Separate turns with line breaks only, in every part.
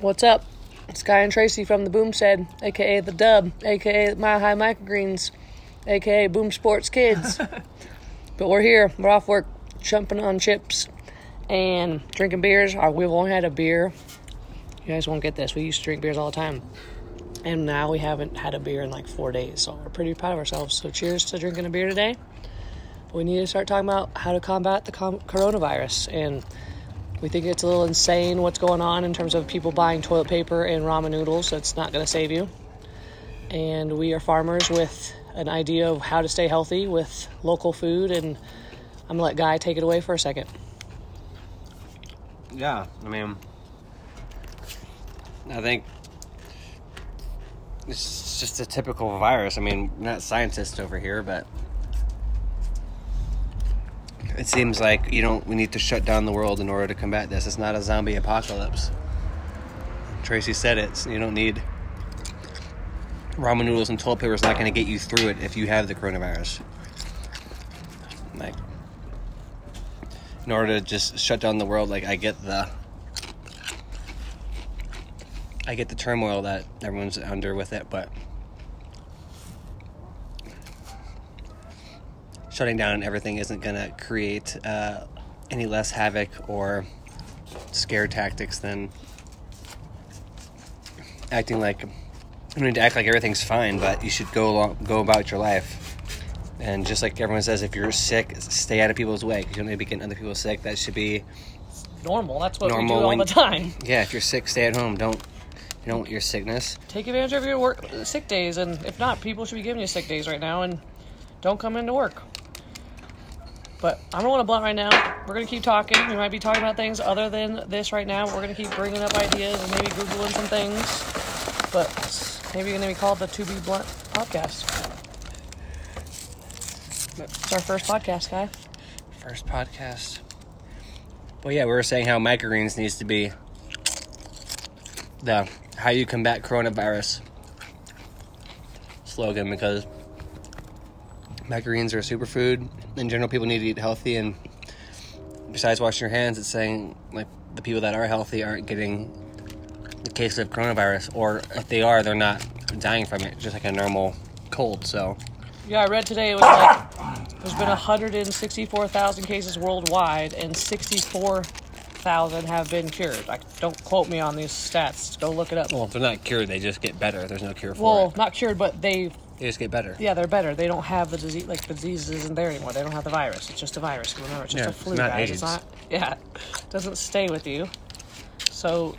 What's up? Guy and Traci from the Boomstead, aka the Dub, aka Mile High Microgreens, aka Boom Sports Kids. but we're here. We're off work, jumping on chips and drinking beers. We've only had a beer. You guys won't get this. We used to drink beers all the time. And now we haven't had a beer in like four days. So we're pretty proud of ourselves. So cheers to drinking a beer today. We need to start talking about how to combat the com- coronavirus. And we think it's a little insane what's going on in terms of people buying toilet paper and ramen noodles. That's not going to save you. And we are farmers with an idea of how to stay healthy with local food. And I'm going to let Guy take it away for a second.
Yeah, I mean, I think it's just a typical virus. I mean, not scientists over here, but it seems like you don't. We need to shut down the world in order to combat this. It's not a zombie apocalypse. Traci said it. You don't need ramen noodles and toilet paper. Is not going to get you through it if you have the coronavirus. Like, in order to just shut down the world, like I get the I get the turmoil that everyone's under with it, but shutting down and everything isn't going to create uh, any less havoc or scare tactics than acting like you need to act like everything's fine, but you should go along, go about your life. And just like everyone says, if you're sick, stay out of people's way because you don't need to be getting other people sick. That should be
Normal. That's what
Normal
we do all
when-
the time.
yeah. If you're sick, stay at home. Don't you don't want your sickness.
Take advantage of your work sick days, and if not, people should be giving you sick days right now, and don't come into work. But I don't want to blunt right now. We're gonna keep talking. We might be talking about things other than this right now. We're gonna keep bringing up ideas and maybe googling some things. But maybe it's maybe gonna be called the To Be Blunt podcast. It's our first podcast, guy.
First podcast. Well, yeah, we were saying how microgreens needs to be the how you combat coronavirus slogan because microgreens are a superfood. In general, people need to eat healthy, and besides washing your hands, it's saying like the people that are healthy aren't getting the case of coronavirus, or if they are, they're not dying from it, just like a normal cold. So,
Yeah, I read today it was like there's been 164,000 cases worldwide and 64,000 have been cured. Like, don't quote me on these stats. Go look it up.
well, if they're not cured, they just get better. There's no cure for
Well,
it.
not cured, but they,
They just get better.
yeah, they're better. They don't have the disease. Like the disease isn't there anymore. They don't have the virus. It's just a virus. Remember, it's just
Yeah,
a
it's
flu,
not
guys. It's not. Yeah, it doesn't stay with you. So,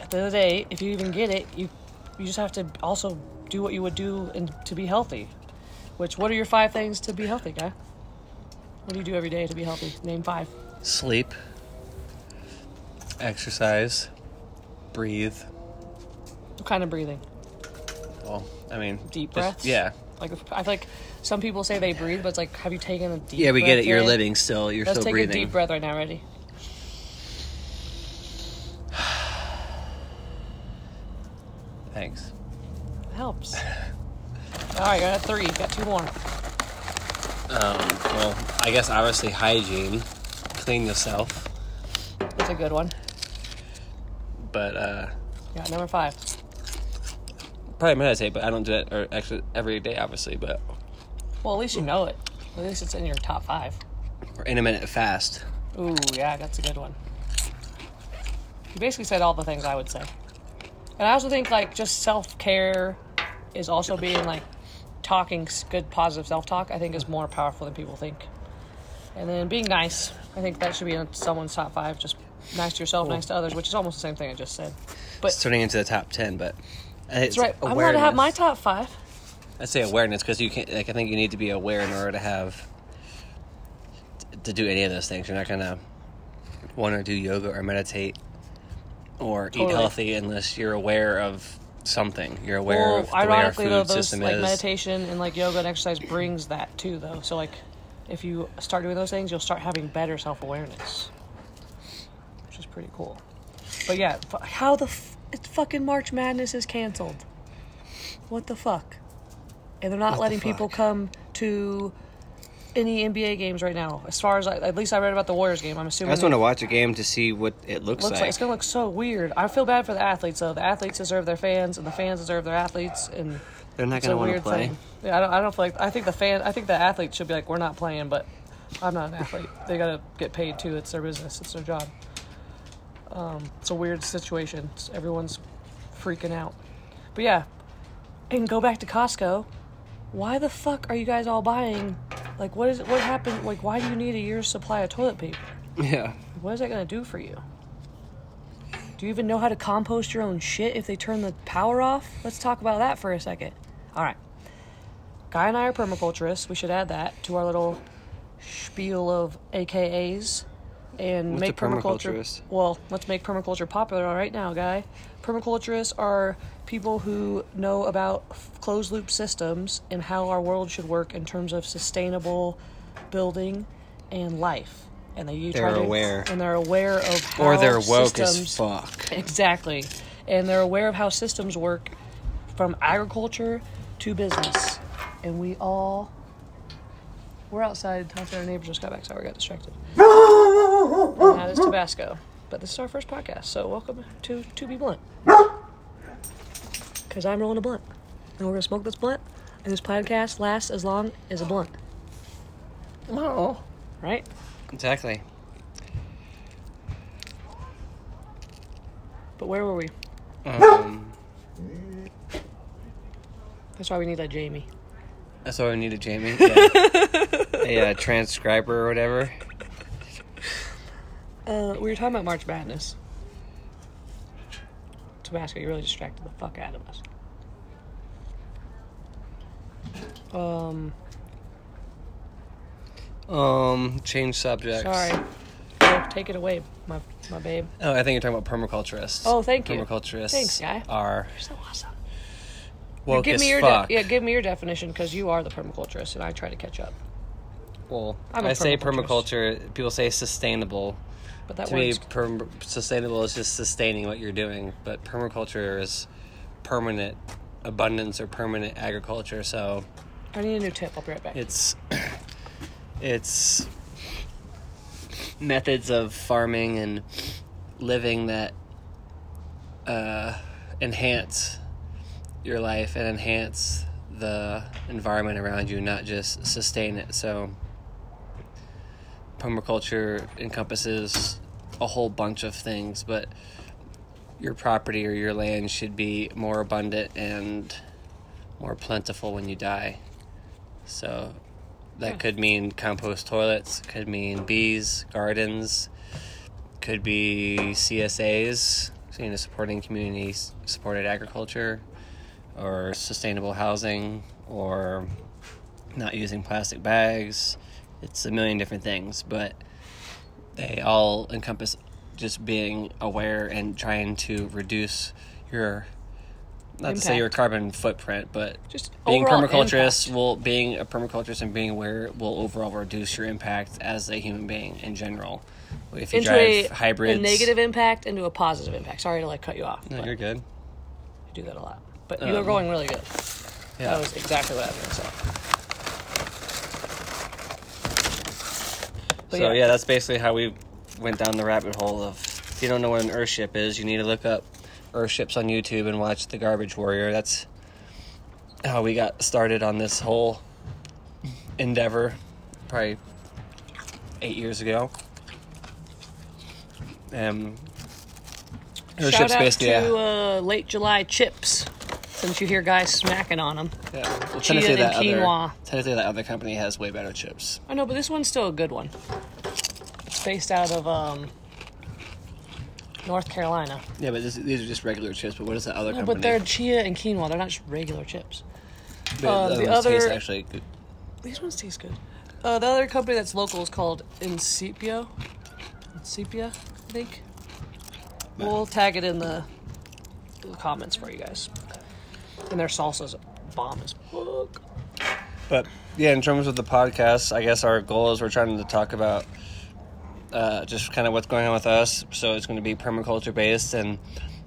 at the end of the day, if you even get it, you you just have to also do what you would do and to be healthy. Which, what are your five things to be healthy, guy? What do you do every day to be healthy? Name five.
sleep, exercise, breathe.
What kind of breathing?
Well, I mean,
Deep
just-
breaths?
Yeah,
Like I feel like some people say they breathe, but it's like, have you taken a deep?
yeah, we get it. You're living still. You're
Let's
still
take a deep breath right now. Ready?
Thanks.
It helps. All right, I got three. Got two more.
Um, well, I guess obviously hygiene, clean yourself,
That's a good one.
but uh,
Yeah, number five.
Probably meditate. But I don't do it or actually every day, obviously. But
Well, at least you know it. At least it's in your top five.
or intermittent fast.
Ooh, yeah, that's a good one. You basically said all the things I would say. And I also think like just self care is also being like talking good positive self talk. I think is more powerful than people think. And then being nice. I think that should be in someone's top five. Just nice to yourself, nice to others, which is almost the same thing I just said. But
It's turning into the top ten, but
that's
it's
right. I'm going to have my top five.
I'd say awareness because you can't. Like, I think you need to be aware in order to have to do any of those things. You're not gonna want to do yoga or meditate or eat
Totally.
healthy unless you're aware of something. You're aware
Well,
of the way our
ironically,
food
though, those
system
like
is.
meditation and like yoga and exercise brings that too, though. So like, if you start doing those things, you'll start having better self awareness, which is pretty cool. But yeah, how the f- it's fucking March Madness is canceled. What the fuck? And they're not
What the
letting people come to any NBA games right now. As far as I, at least I read about the Warriors game. I'm assuming.
I just want to watch a game to see what it looks,
looks like.
like.
it's gonna look so weird. I feel bad for the athletes though. The athletes deserve their fans, and the fans deserve their athletes, and
They're not
it's
going
a
to want to play.
thing. Yeah, I don't, I don't feel like I think the fan. I think the athletes should be like, we're not playing, but I'm not an athlete. They gotta get paid too. It's their business. It's their job. Um, it's a weird situation. It's- everyone's freaking out. But yeah, and go back to Costco. Why the fuck are you guys all buying? Like, what is what happened? Like, why do you need a year's supply of toilet paper?
Yeah.
What is that gonna do for you? Do you even know how to compost your own shit if they turn the power off? Let's talk about that for a second. All right. Guy and I are permaculturists. We should add that to our little spiel of AKAs and
What's
make permaculture. Well, let's make permaculture popular right now, guy. Permaculturists are people who know about closed loop systems and how our world should work in terms of sustainable building and life. And they
They're
to,
aware.
and they're aware of how
Or they're woke
systems,
as fuck.
Exactly. And they're aware of how systems work from agriculture to business. And we all. We're outside talking to our neighbors just got back. Sorry, I got distracted. And that is Tabasco. But this is our first podcast, so welcome to To Be Blunt. Because I'm rolling a blunt. And we're going to smoke this blunt. And this podcast lasts as long as a blunt.
Oh.
Right?
Exactly.
But where were we?
Um,
That's why we need that Jamie.
that's why we need a Jamie. Yeah. a uh, transcriber or whatever.
Uh, we were talking about March Madness. Tabasco, you really distracted the fuck out of us. Um,
Um, change subjects.
sorry. Take it away, my my babe.
Oh, I think you're talking about permaculturists.
Oh, thank you.
Permaculturists
Thanks, guy.
are
You're so awesome.
woke
give me your
fuck.
De- yeah, give me your definition because you are the permaculturist, and I try to catch up.
Well,
I'm
I say permaculture. People say sustainable.
But that
to me,
word's
perm- sustainable is just sustaining what you're doing. But permaculture is permanent abundance or permanent agriculture. So
I need a new tip. I'll be right back.
it's it's methods of farming and living that uh, enhance your life and enhance the environment around you, not just sustain it. So, permaculture encompasses a whole bunch of things, but your property or your land should be more abundant and more plentiful when you die. So, that could mean compost toilets, could mean bees, gardens, could be CSAs, you know, supporting community supported agriculture, or sustainable housing, or not using plastic bags. It's a million different things, but they all encompass just being aware and trying to reduce your not to say your carbon footprint, but
Just
being permaculturist
impact.
will being a permaculturist and being aware will overall reduce your impact as a human being in general. If you
into
drive
a,
hybrids,
a negative impact into a positive impact. Sorry to like cut you off.
No, you're good.
I do that a lot. But you are
Um,
going really good.
Yeah.
That was exactly what I was going to say. But
so yeah. that's basically how we went down the rabbit hole of. If you don't know what an Earthship is, you need to look up Earthships on YouTube and watch The Garbage Warrior. That's how we got started on this whole endeavor, probably eight years ago. Um,
Shout out to
a-
uh, late July chips. Since you hear guys smacking on them.
Yeah, well,
Chia and
that
quinoa.
other technically that other company has way better chips.
I know, but this one's still a good one. It's based out of um, North Carolina.
Yeah, but this, these are just regular chips. But what is the other
No,
company?
but they're chia and quinoa. They're not just regular chips.
But
uh,
the,
the
other taste actually good.
These ones taste good. Uh, the other company that's local is called Incipio. Incipia, I think. We'll tag it in the, the comments for you guys. And their salsa's bomb as fuck.
But yeah, in terms of the podcast, I guess our goal is we're trying to talk about uh, just kind of what's going on with us. So it's going to be permaculture based and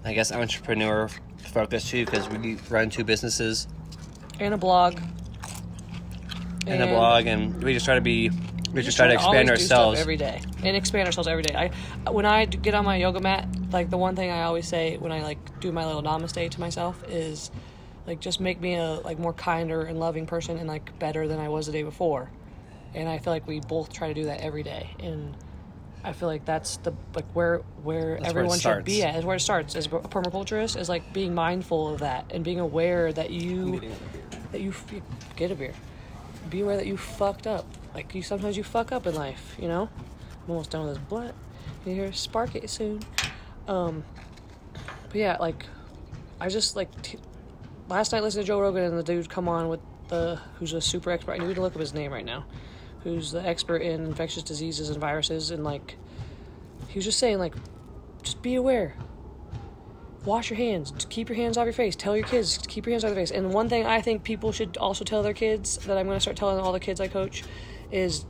I guess entrepreneur focused too because we run two businesses.
And a blog.
and a blog, and we just try to be. We just,
just
try to expand ourselves.
every day and expand ourselves every day. I when I get on my yoga mat, like the one thing I always say when I like do my little namaste to myself is like just make me a like more kinder and loving person and like better than I was the day before. And I feel like we both try to do that every day and I feel like that's the like where where
where it
everyone should be at is where it starts as a permaculturist is like being mindful of that and being aware that you that you get a beer. Be aware that you fucked up. Like you sometimes you fuck up in life, you know. I'm almost done with this blunt. You hear spark it soon. Um, but yeah, like I just like t- last night listened to Joe Rogan and the dude come on with the who's a super expert. I need to look up his name right now. Who's the expert in infectious diseases and viruses and like he was just saying like just be aware. Wash your hands. Keep your hands off your face. Tell your kids. To keep your hands off your face. And one thing i think people should also tell their kids that i'm going to start telling all the kids i coach is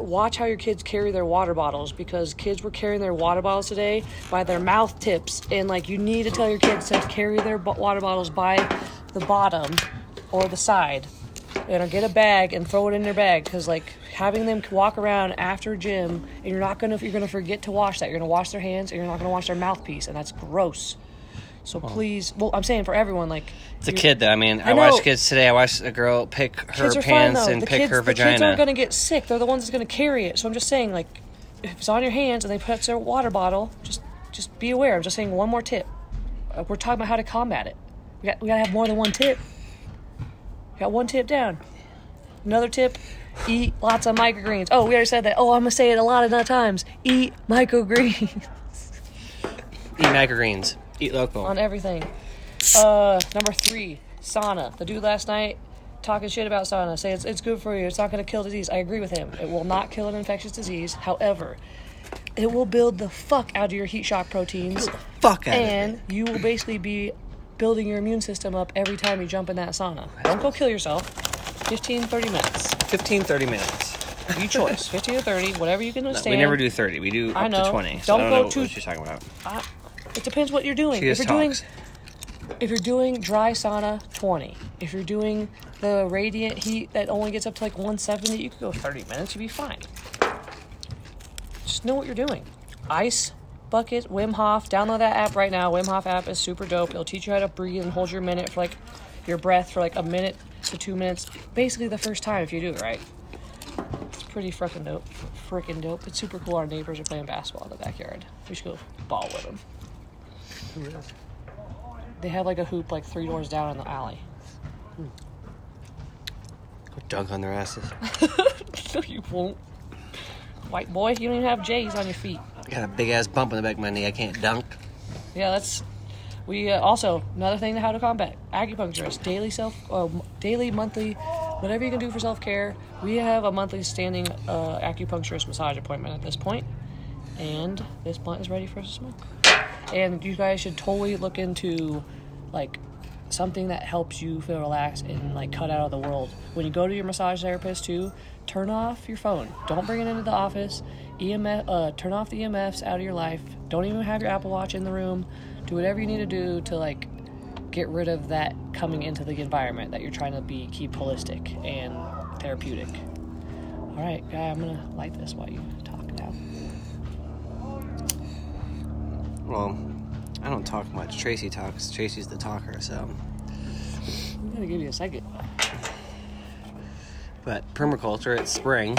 watch how your kids carry their water bottles because kids were carrying their water bottles today by their mouth tips and like you need to tell your kids to carry their water bottles by the bottom or the side. You know, get a bag and throw it in their bag because like having them walk around after gym and you're not gonna you're gonna forget to wash that. You're gonna wash their hands and you're not gonna wash their mouthpiece and that's gross so please well i'm saying for everyone like
It's a kid though. I mean, I,
I
watched kids today. I watched a girl pick her
are fine
pants and
the
pick
kids,
her
the
vagina.
kids aren't gonna get sick they're the ones that's gonna carry it so i'm just saying like if it's on your hands and they put it to their water bottle just just be aware i'm just saying one more tip Uh, we're talking about how to combat it we got we gotta have more than one tip we got one tip down Another tip: eat lots of microgreens. Oh, we already said that. Oh, I'm gonna say it a lot of times. Eat microgreens
Eat microgreens. Eat local.
on everything. Uh, number three, sauna. The dude last night talking shit about sauna, say it's, it's good for you. It's not gonna kill disease. I agree with him. It will not kill an infectious disease. However, it will build the fuck out of your heat shock proteins,
Fuck out
and you will basically be building your immune system up every time you jump in that sauna. Don't go kill yourself. 15, 30 minutes.
15, 30 minutes.
You choice. 15 or 30, whatever you can
No,
stand.
we never do 30. We do
I
up
know.
to 20. So
Don't
I don't
go
know what
too-
she's talking about.
I, it depends what you're doing. If you're doing if you're doing dry sauna, 20. If you're doing the radiant heat that only gets up to like 170, you could go 30 minutes. You'd be fine. Just know what you're doing. Ice bucket, Wim Hof. Download that app right now. Wim Hof app is super dope. It'll teach you how to breathe and hold your minute for like your breath for like a minute to two minutes. Basically, the first time if you do it right. It's pretty freaking dope. Freaking dope. It's super cool. Our neighbors are playing basketball in the backyard. We should go ball with them. They have like a hoop like three doors down in the alley.
Go dunk on their asses.
No, you won't. White boy, you don't even have J's on your feet.
I Got a big ass bump in the back of my knee. I can't dunk.
Yeah, that's. We uh, also another thing to how to combat acupuncturist daily self, uh, daily monthly, whatever you can do for self care. We have a monthly standing uh, acupuncturist massage appointment at this point, and this blunt is ready for us to smoke. And you guys should totally look into like something that helps you feel relaxed and like cut out of the world. When you go to your massage therapist too, turn off your phone. Don't bring it into the office. EMF, uh, turn off the EMFs out of your life. Don't even have your Apple Watch in the room. Do whatever you need to do to like get rid of that coming into the environment that you're trying to be keep holistic and therapeutic. All right, guy, I'm gonna light this while you talk now.
Well, I don't talk much. Traci talks. Traci's the talker, so.
I'm gonna give you a second.
But permaculture, it's spring.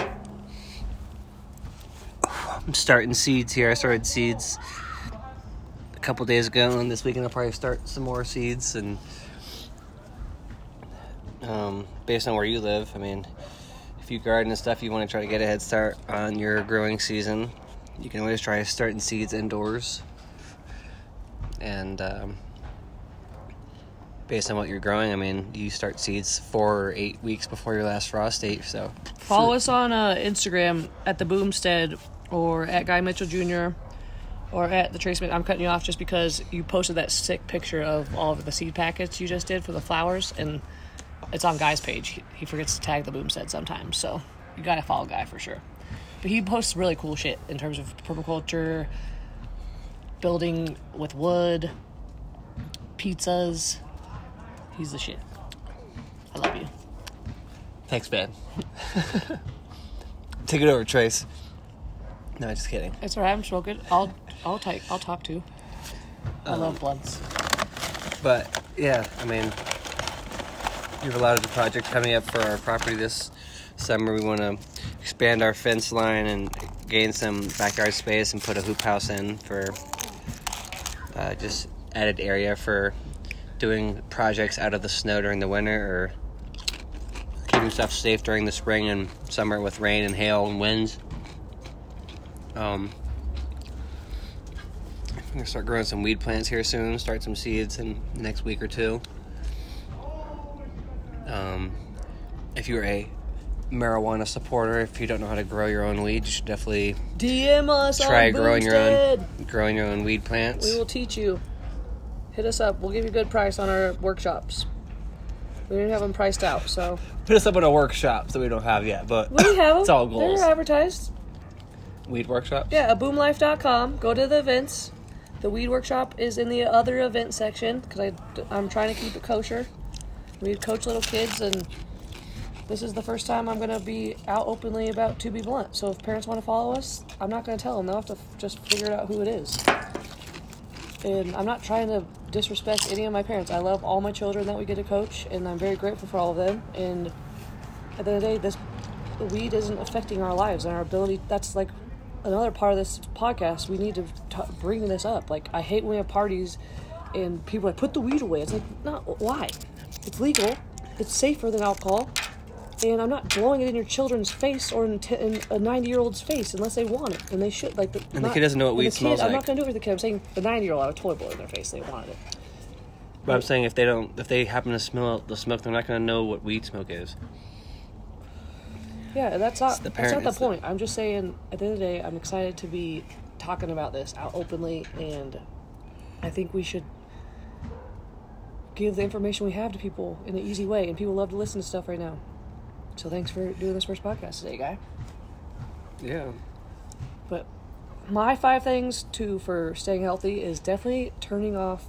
I'm starting seeds here. I started seeds a couple days ago, and this weekend I'll probably start some more seeds. And um, based on where you live, I mean, if you garden and stuff, you want to try to get a head start on your growing season. You can always try starting seeds indoors. And um, based on what you're growing, I mean, you start seeds four or eight weeks before your last frost date. So
Follow us on uh, Instagram at the Boomstead or at Guy Mitchell Jr. or at the Trace. I'm cutting you off just because you posted that sick picture of all of the seed packets you just did for the flowers, and it's on Guy's page. He, he forgets to tag the Boomstead sometimes, so you gotta follow Guy for sure. But he posts really cool shit in terms of permaculture, building with wood, pizzas. He's the shit. I love you.
Thanks, man. Take it over, Trace. No, just kidding.
It's alright. I'm smoking. I'll I'll take I'll talk too. I um, love blunts.
But yeah, I mean, we have a lot of the projects coming up for our property this summer. We want to expand our fence line and gain some backyard space and put a hoop house in for uh, just added area for doing projects out of the snow during the winter or keeping stuff safe during the spring and summer with rain and hail and winds. Um, I'm gonna start growing some weed plants here soon. Start some seeds in the next week or two. Um, if you're a marijuana supporter, if you don't know how to grow your own weed, you should definitely
DM us.
try
on
growing your own
Boomstead.
growing your own weed plants.
We will teach you. Hit us up. We'll give you a good price on our workshops. We didn't have them priced out, so
hit us up in a workshop that we don't have yet, but
we have them.
it's all goals.
They're advertised.
Weed workshops.
Yeah, at boomlife.com. Go to the events. The weed workshop is in the other event section because I I'm trying to keep it kosher. We coach little kids, and this is the first time I'm gonna be out openly about to be blunt. So if parents want to follow us, I'm not gonna tell them. They'll have to just figure out who it is. And I'm not trying to disrespect any of my parents. I love all my children that we get to coach, and I'm very grateful for all of them. And at the end of the day, this weed isn't affecting our lives and our ability. That's like another part of this podcast. We need to t- bring this up. Like I hate when we have parties and people like put the weed away. It's like not why. It's legal. It's safer than alcohol. And I'm not blowing it in your children's face or in, t- in a 90 year old's face unless they want it. And they should. Like the,
And the kid doesn't know what weed
the kid-
smells
I'm not going to do it with the kid. I'm saying the 90 year old, I would totally blow it in their face. They wanted it.
But I'm saying if they don't, if they happen to smell the smoke, they're not gonna know what weed smoke is.
Yeah, that's not
the
that's not the
it's the-
point. I'm just saying at the end of the day, I'm excited to be talking about this out openly and I think we should give the information we have to people in an easy way and people love to listen to stuff right now. So thanks for doing this first podcast today, guy.
Yeah.
But my five things to for staying healthy is definitely turning off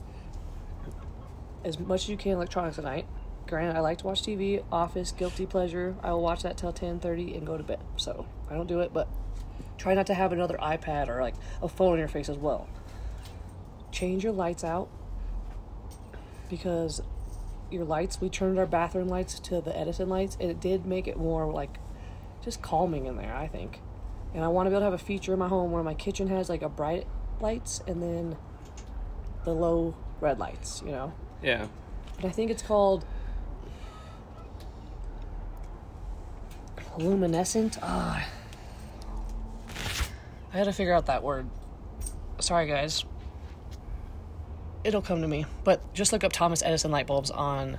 as much as you can electronics at night. Granted, I like to watch TV, Office, guilty pleasure. I will watch that till ten thirty and go to bed. So I don't do it, but try not to have another iPad or like a phone in your face as well. Change your lights out because your lights. We turned our bathroom lights to the Edison lights, and it did make it more like just calming in there. I think and I want to be able to have a feature in my home where my kitchen has like a bright lights and then the low red lights, you know.
Yeah.
But I think it's called luminescent. Ah, I had to figure out that word. Sorry, guys. It'll come to me, but just look up Thomas Edison light bulbs on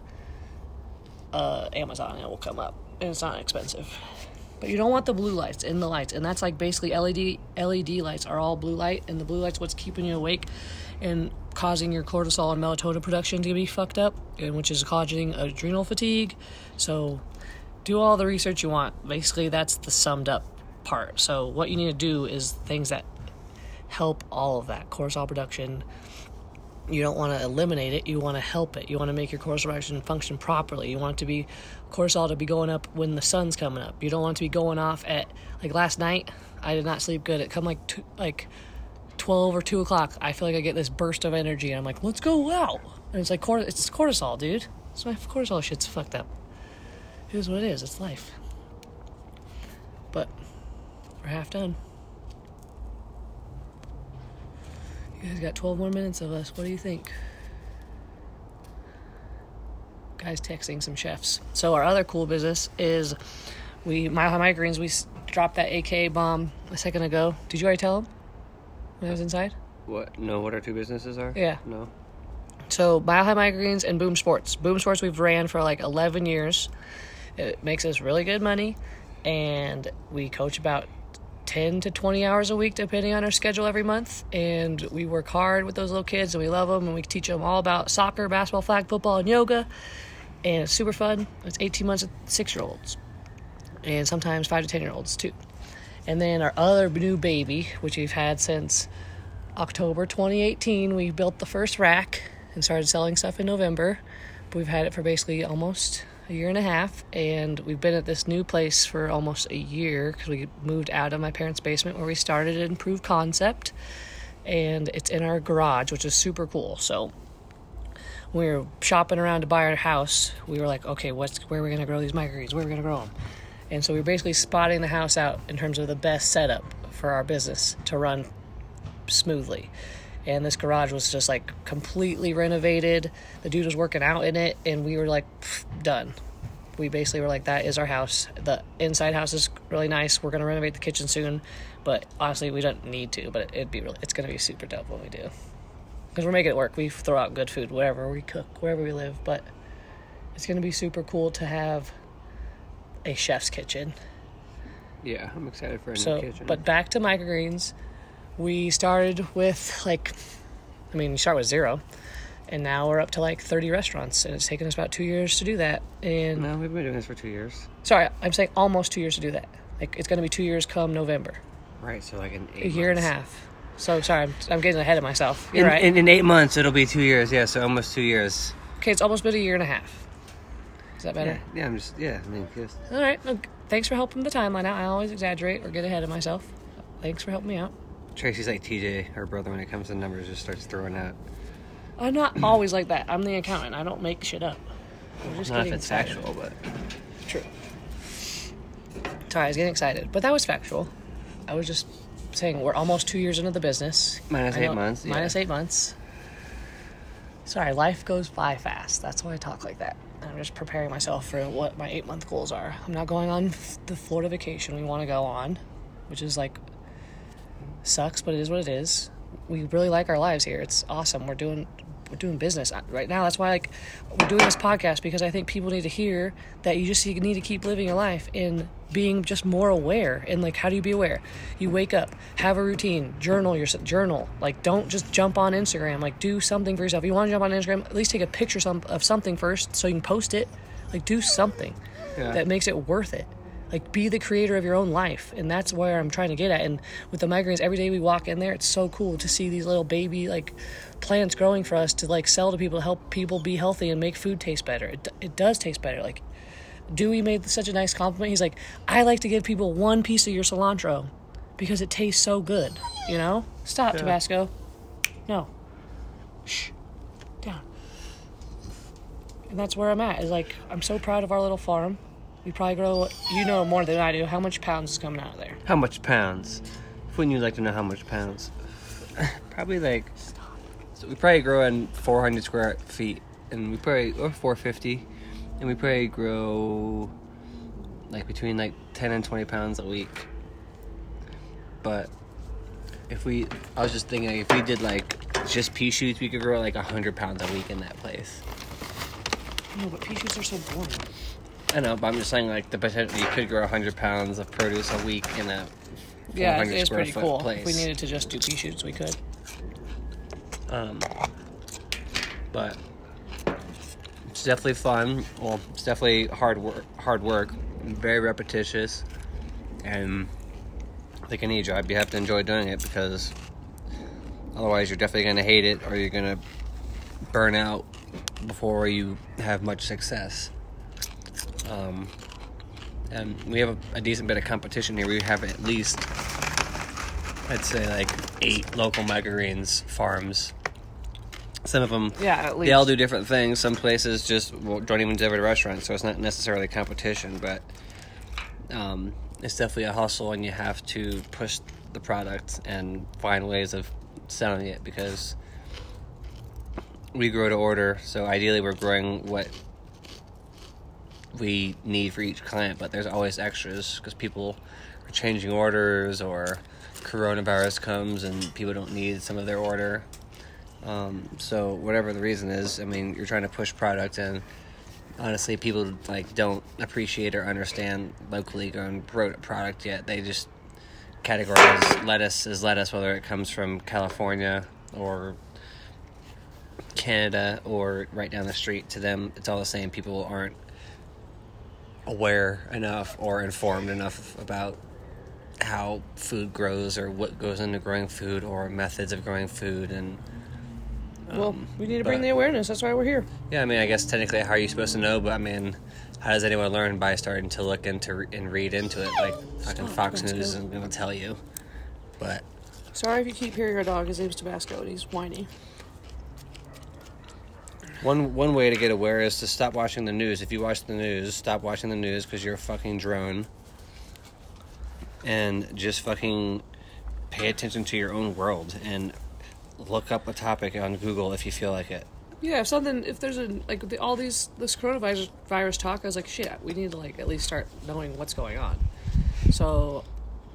uh, Amazon, and it will come up, and it's not expensive. But you don't want the blue lights in the lights, and that's like basically LED LED lights are all blue light, and the blue light's what's keeping you awake and causing your cortisol and melatonin production to be fucked up, and which is causing adrenal fatigue. So, do all the research you want. Basically, that's the summed up part. So, what you need to do is things that help all of that cortisol production. You don't want to eliminate it. You want to help it. You want to make your cortisol production function properly. You want it to be cortisol to be going up when the sun's coming up. You don't want to be going off at like last night. I did not sleep good. It come like two, like twelve or two o'clock. I feel like I get this burst of energy, and I'm like, let's go out. And it's like it's cortisol, dude. It's my cortisol shit's fucked up. It is what it is. It's life. But we're half done. You guys got 12 more minutes of us. What do you think? Guys texting some chefs. So our other cool business is we Mile High Microgreens. We dropped that AK bomb a second ago. Did you already tell them when I was inside?
What? Know what our two businesses are?
Yeah.
No.
So Mile High Microgreens and Boom Sports. Boom Sports we've ran for like 11 years. It makes us really good money, and we coach about 10 to 20 hours a week depending on our schedule every month. And we work hard with those little kids, and we love them, and we teach them all about soccer, basketball, flag football, and yoga. And it's super fun. It's 18 months of six year olds, and sometimes five to 10 year olds too. And then our other new baby, which we've had since October 2018, we built the first rack and started selling stuff in November. But we've had it for basically almost a year and a half, and we've been at this new place for almost a year because we moved out of my parents' basement where we started an improved concept, and it's in our garage, which is super cool. So we were shopping around to buy our house, we were like, okay, what's where are we gonna grow these microgreens? Where are we gonna grow them? And so we were basically spotting the house out in terms of the best setup for our business to run smoothly. And this garage was just like completely renovated. The dude was working out in it, and we were like, done. We basically were like, that is our house. The inside house is really nice. We're gonna renovate the kitchen soon, but honestly, we don't need to. But it'd be really, it's gonna be super dope when we do, because we're making it work. We throw out good food wherever we cook, wherever we live. But it's gonna be super cool to have a chef's kitchen.
Yeah, I'm excited for a
So,
new kitchen.
but back to microgreens, we started with like, I mean, you start with zero, and now we're up to like 30 restaurants, and it's taken us about two years to do that. And
no, we've been doing this for two years.
sorry, I'm saying almost two years to do that. Like, it's going to be two years come November,
Right, so like in eight
a year and a half. So sorry, I'm, I'm getting ahead of myself. You're
In,
right.
in, in eight months, it'll be two years. Yeah, so almost two years.
okay, it's almost been a year and a half. Is that better?
Yeah, yeah, I'm just yeah. I mean, just
All right. Look, thanks for helping the timeline out. I always exaggerate or get ahead of myself. Thanks for helping me out.
Traci's like TJ, her brother, when it comes to numbers, just starts throwing out.
I'm not always like that. I'm the accountant. I don't make shit up. I'm just
Not if
getting
it's
excited.
factual, but
True. Sorry, I was getting excited, but that was factual. I was just saying we're almost two years into the business.
Minus
I
eight
know-
months, yeah.
Minus eight months. Sorry, life goes by fast. That's why I talk like that. I'm just preparing myself for what my eight month goals are. I'm not going on f- the Florida vacation we want to go on, which is like sucks, but it is what it is. We really like our lives here. It's awesome. We're doing we're doing business right now. That's why like we're doing this podcast because I think people need to hear that you just need to keep living your life and being just more aware. And like, how do you be aware? You wake up, have a routine, journal your journal. Like, don't just jump on Instagram. Like, do something for yourself. If you want to jump on Instagram, at least take a picture some, of something first so you can post it. Like, do something
Yeah.
that makes it worth it. Like, be the creator of your own life. And that's where I'm trying to get at. And with the microgreens, every day we walk in there, it's so cool to see these little baby, like, plants growing for us to, like, sell to people, to help people be healthy and make food taste better. It, it does taste better. Like, Dewey made such a nice compliment. He's like, I like to give people one piece of your cilantro because it tastes so good. You know? Stop, Tabasco. No. Shh. Down. And that's where I'm at. Is like, I'm so proud of our little farm. We probably grow, you know more than I do, how much pounds is coming out of there.
how much pounds? Wouldn't you like to know how much pounds? probably like. So we probably grow in 400 square feet, and we probably or 450, and we probably grow like between like 10 and 20 pounds a week. But if we, I was just thinking, like, if we did like just pea shoots, we could grow like 100 pounds a week in that place.
No, but pea shoots are so boring.
I know, but I'm just saying, like, the potential you could grow 100 pounds of produce a week in a
Yeah,
400
it is pretty
foot
cool.
place.
If we needed to just do pea shoots, we could.
Um, but it's definitely fun. Well, it's definitely hard work. Hard work, very repetitious, and like any job, you have to enjoy doing it because otherwise, you're definitely going to hate it or you're going to burn out before you have much success. Um, and we have a, a decent bit of competition here. We have at least I'd say like eight local microgreens farms. Some of them,
Yeah, at
they all do different things. Some places just don't even deliver to restaurants, so it's not necessarily competition, but um, it's definitely a hustle, and you have to push the product and find ways of selling it because we grow to order. So ideally, we're growing what we need for each client, but there's always extras because people are changing orders or coronavirus comes and people don't need some of their order. Um, so whatever the reason is, I mean, you're trying to push product and honestly, people like don't appreciate or understand locally grown product yet. They just categorize lettuce as lettuce, whether it comes from California or Canada or right down the street. To them, it's all the same. People aren't aware enough or informed enough about how food grows or what goes into growing food or methods of growing food and
Well,
Um,
we need to bring the awareness. That's why we're here.
Yeah, I mean, I guess technically, how are you supposed to know? But I mean, how does anyone learn by starting to look into and read into it? Like fucking Fox
Tabasco.
News isn't gonna tell you. But
Sorry if you keep hearing our dog. His name's Tabasco, and he's whiny.
One one way to get aware is to stop watching the news. If you watch the news, stop watching the news because you're a fucking drone. And just fucking pay attention to your own world and look up a topic on Google if you feel like it.
Yeah, if something, if there's a like the, all these this coronavirus virus talk, I was like, shit, we need to like at least start knowing what's going on. So,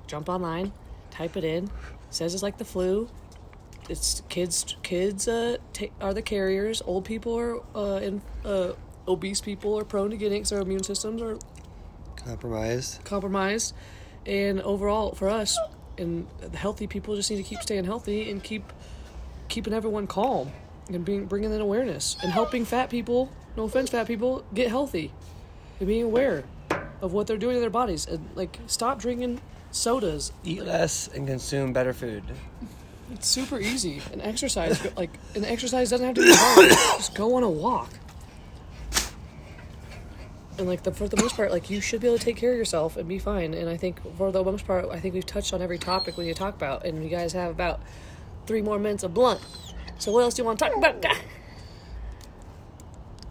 jump online, type it in. says it's like the flu. It's kids. Kids uh, ta are the carriers. Old people are uh, in, uh, obese people are prone to getting their immune systems are
Compromised.
compromised. And overall, for us, and the healthy people just need to keep staying healthy and keep keeping everyone calm and being bringing in awareness and helping fat people. No offense, fat people get healthy and being aware of what they're doing to their bodies and like stop drinking sodas.
Eat less and consume better food.
It's super easy. An exercise, like, and exercise doesn't have to be hard. Just go on a walk. And like the for the most part, like you should be able to take care of yourself and be fine. And I think for the most part, I think we've touched on every topic we need to talk about. And you guys have about three more minutes of blunt. So what else do you want to talk about?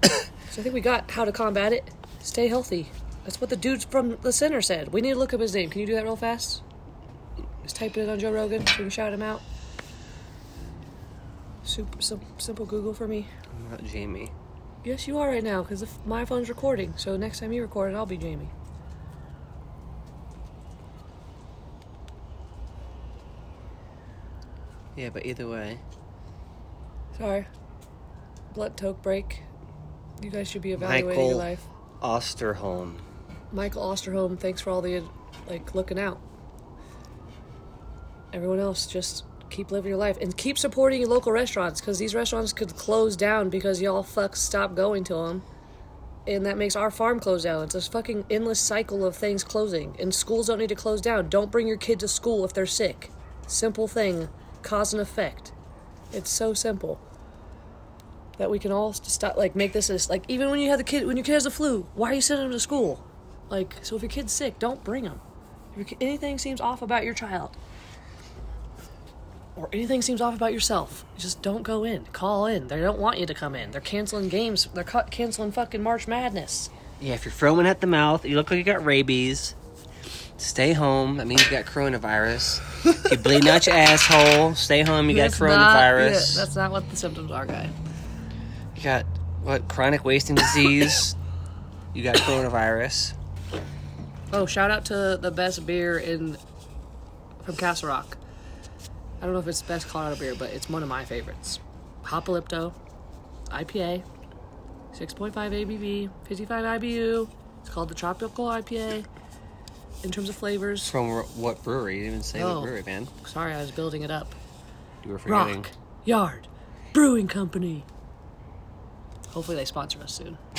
so I think we got how to combat it. Stay healthy. That's what the dude from the center said. We need to look up his name. Can you do that real fast? Just type it on Joe Rogan so we can shout him out. Super sim- simple Google for me.
I'm not Jamie.
Yes, you are right now because my phone's recording. So next time you record it, I'll be Jamie.
Yeah, but either way,
Sorry. Blunt toke break. You guys should be evaluating your
Michael
life.
Osterholm.
Michael Osterholm, thanks for all the like looking out. Everyone else, just keep living your life and keep supporting your local restaurants because these restaurants could close down because y'all fucks stop going to them, and that makes our farm close down. It's a fucking endless cycle of things closing, and schools don't need to close down. Don't bring your kid to school if they're sick. Simple thing, cause and effect. It's so simple that we can all stop like make this as like even when you have the kid when your kid has the flu why are you sending them to school like so if your kid's sick don't bring them if anything seems off about your child or anything seems off about yourself just don't go in call in they don't want you to come in they're canceling games they're cu- canceling fucking march madness
Yeah, if you're throwing at the mouth, you look like you got rabies. Stay home. That means you got coronavirus. If you're bleeding out your asshole, stay home. You got
That's not-
coronavirus.
yeah, that's not what the symptoms are guy
You got what? Chronic wasting disease. you got coronavirus.
Oh, shout out to the best beer in from Castle Rock. I don't know if it's the best Colorado beer, but it's one of my favorites. Hopolypto, IPA, 6.5 ABV, 55 IBU. It's called the Tropical IPA. In terms of flavors,
From what brewery? You didn't even say
Oh.
what brewery, man.
sorry, I was building it up.
You were forgetting.
Rock Yard Brewing Company. Hopefully, they sponsor us soon.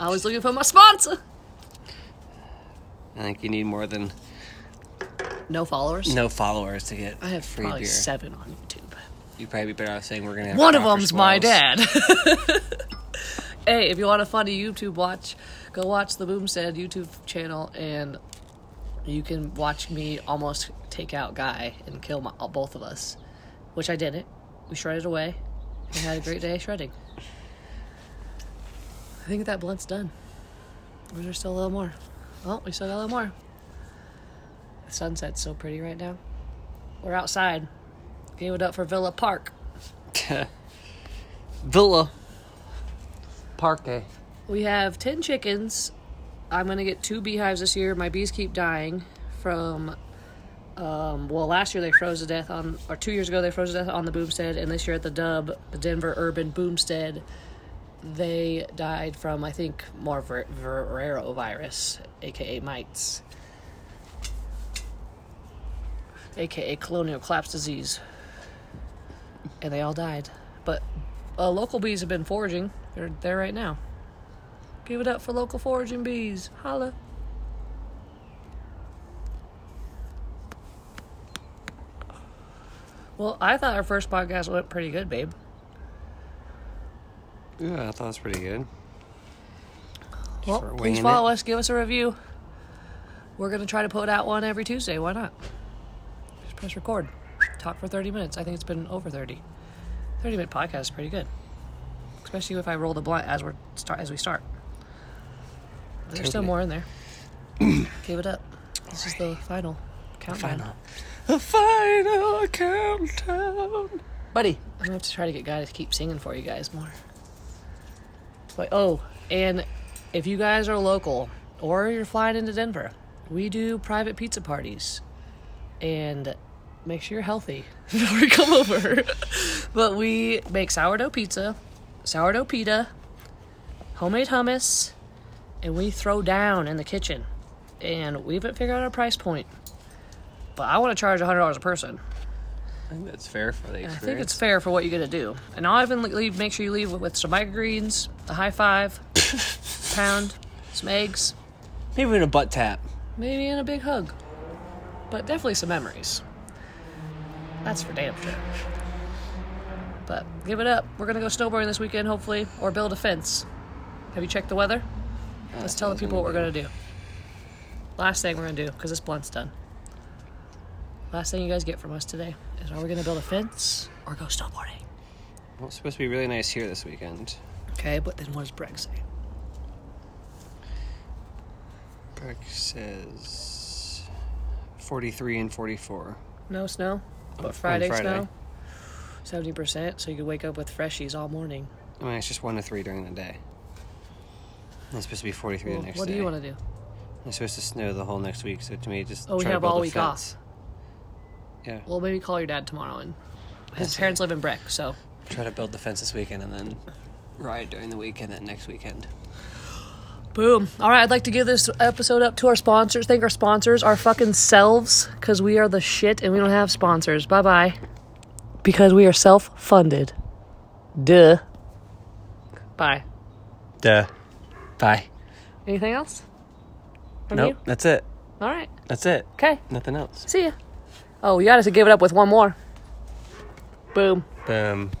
I was looking for my sponsor.
I think you need more than
No followers.
no followers to get
I have
free
probably
beer.
seven on YouTube.
You'd probably be better off saying we're gonna have
One of them's my dad. hey, if you want a funny YouTube watch, go watch the Boomstead YouTube channel, and you can watch me almost take out Guy and kill my, both of us, which I didn't. We shredded away and had a great day shredding. I think that blunt's done. Or is there still a little more? Oh, we still got a little more. The sunset's so pretty right now. We're outside. Gave it up for Villa Park.
Villa Parque.
We have 10 chickens. I'm going to get two beehives this year. My bees keep dying from, um, well, last year they froze to death on, or two years ago they froze to death on the Boomstead, and this year at the Dub, the Denver Urban Boomstead, they died from, I think, more ver- Varroa virus, aka mites, aka colonial collapse disease. And they all died. But uh, local bees have been foraging. They're there right now. Give it up for local foraging bees. Holla. Well, I thought our first podcast went pretty good, babe.
Yeah, I thought it was pretty good.
Well, please follow
it.
us. Give us a review. We're going to try to put out one every Tuesday. Why not? Press record. Talk for 30 minutes. I think it's been over 30. 30 minute podcast is pretty good. Especially if I roll the blunt as, we're start, as we start. There's still
Totally.
more in there. Give it up. This is the final countdown.
Final. The final countdown.
Buddy, I'm gonna have to try to get guys to keep singing for you guys more. But oh, and if you guys are local or you're flying into Denver, we do private pizza parties. And make sure you're healthy before you come over. but we make sourdough pizza, sourdough pita, homemade hummus, and we throw down in the kitchen. And we haven't figured out our price point. But I want to charge $100 a person.
I think that's fair for the experience.
I think it's fair for what you're gonna do. And I'll even leave. Make sure you leave with some microgreens, a high five, pound, some eggs,
Maybe even a butt tap.
maybe and a big hug. But definitely some memories. That's for damn sure. But give it up. We're gonna go snowboarding this weekend, hopefully, or build a fence. Have you checked the weather? Let's tell the people what we're
gonna
do. Last thing we're gonna do, because this blunt's done. Last thing you guys get from us today is are we gonna build a fence or go snowboarding?
Well, it's supposed to be really nice here this weekend.
Okay, but then what does Breck say?
Breck says 43 and 44.
No snow, but
On
Friday, snow. Seventy percent, so you could wake up with freshies all morning.
I mean, it's just 1 to 3 during the day. It's supposed to be 43
Well,
the next
what
day.
What do you want to do?
It's supposed to snow the whole next week, so to me, just
Oh, we have all week
fence. Yeah,
Well, maybe call your dad tomorrow. And his
That's
parents live in Breck, so
try to build the fence this weekend and then ride during the weekend, and then next weekend.
Boom. All right, I'd like to give this episode up to our sponsors. Thank our sponsors, our fucking selves, because we are the shit and we don't have sponsors. Bye bye. Because we are self funded. Duh. Bye.
Duh. Bye.
Anything else? From
Nope,
you?
that's it.
All right.
That's it.
Okay.
Nothing else.
See ya. Oh, you gotta give it up with one more. Boom.
Boom.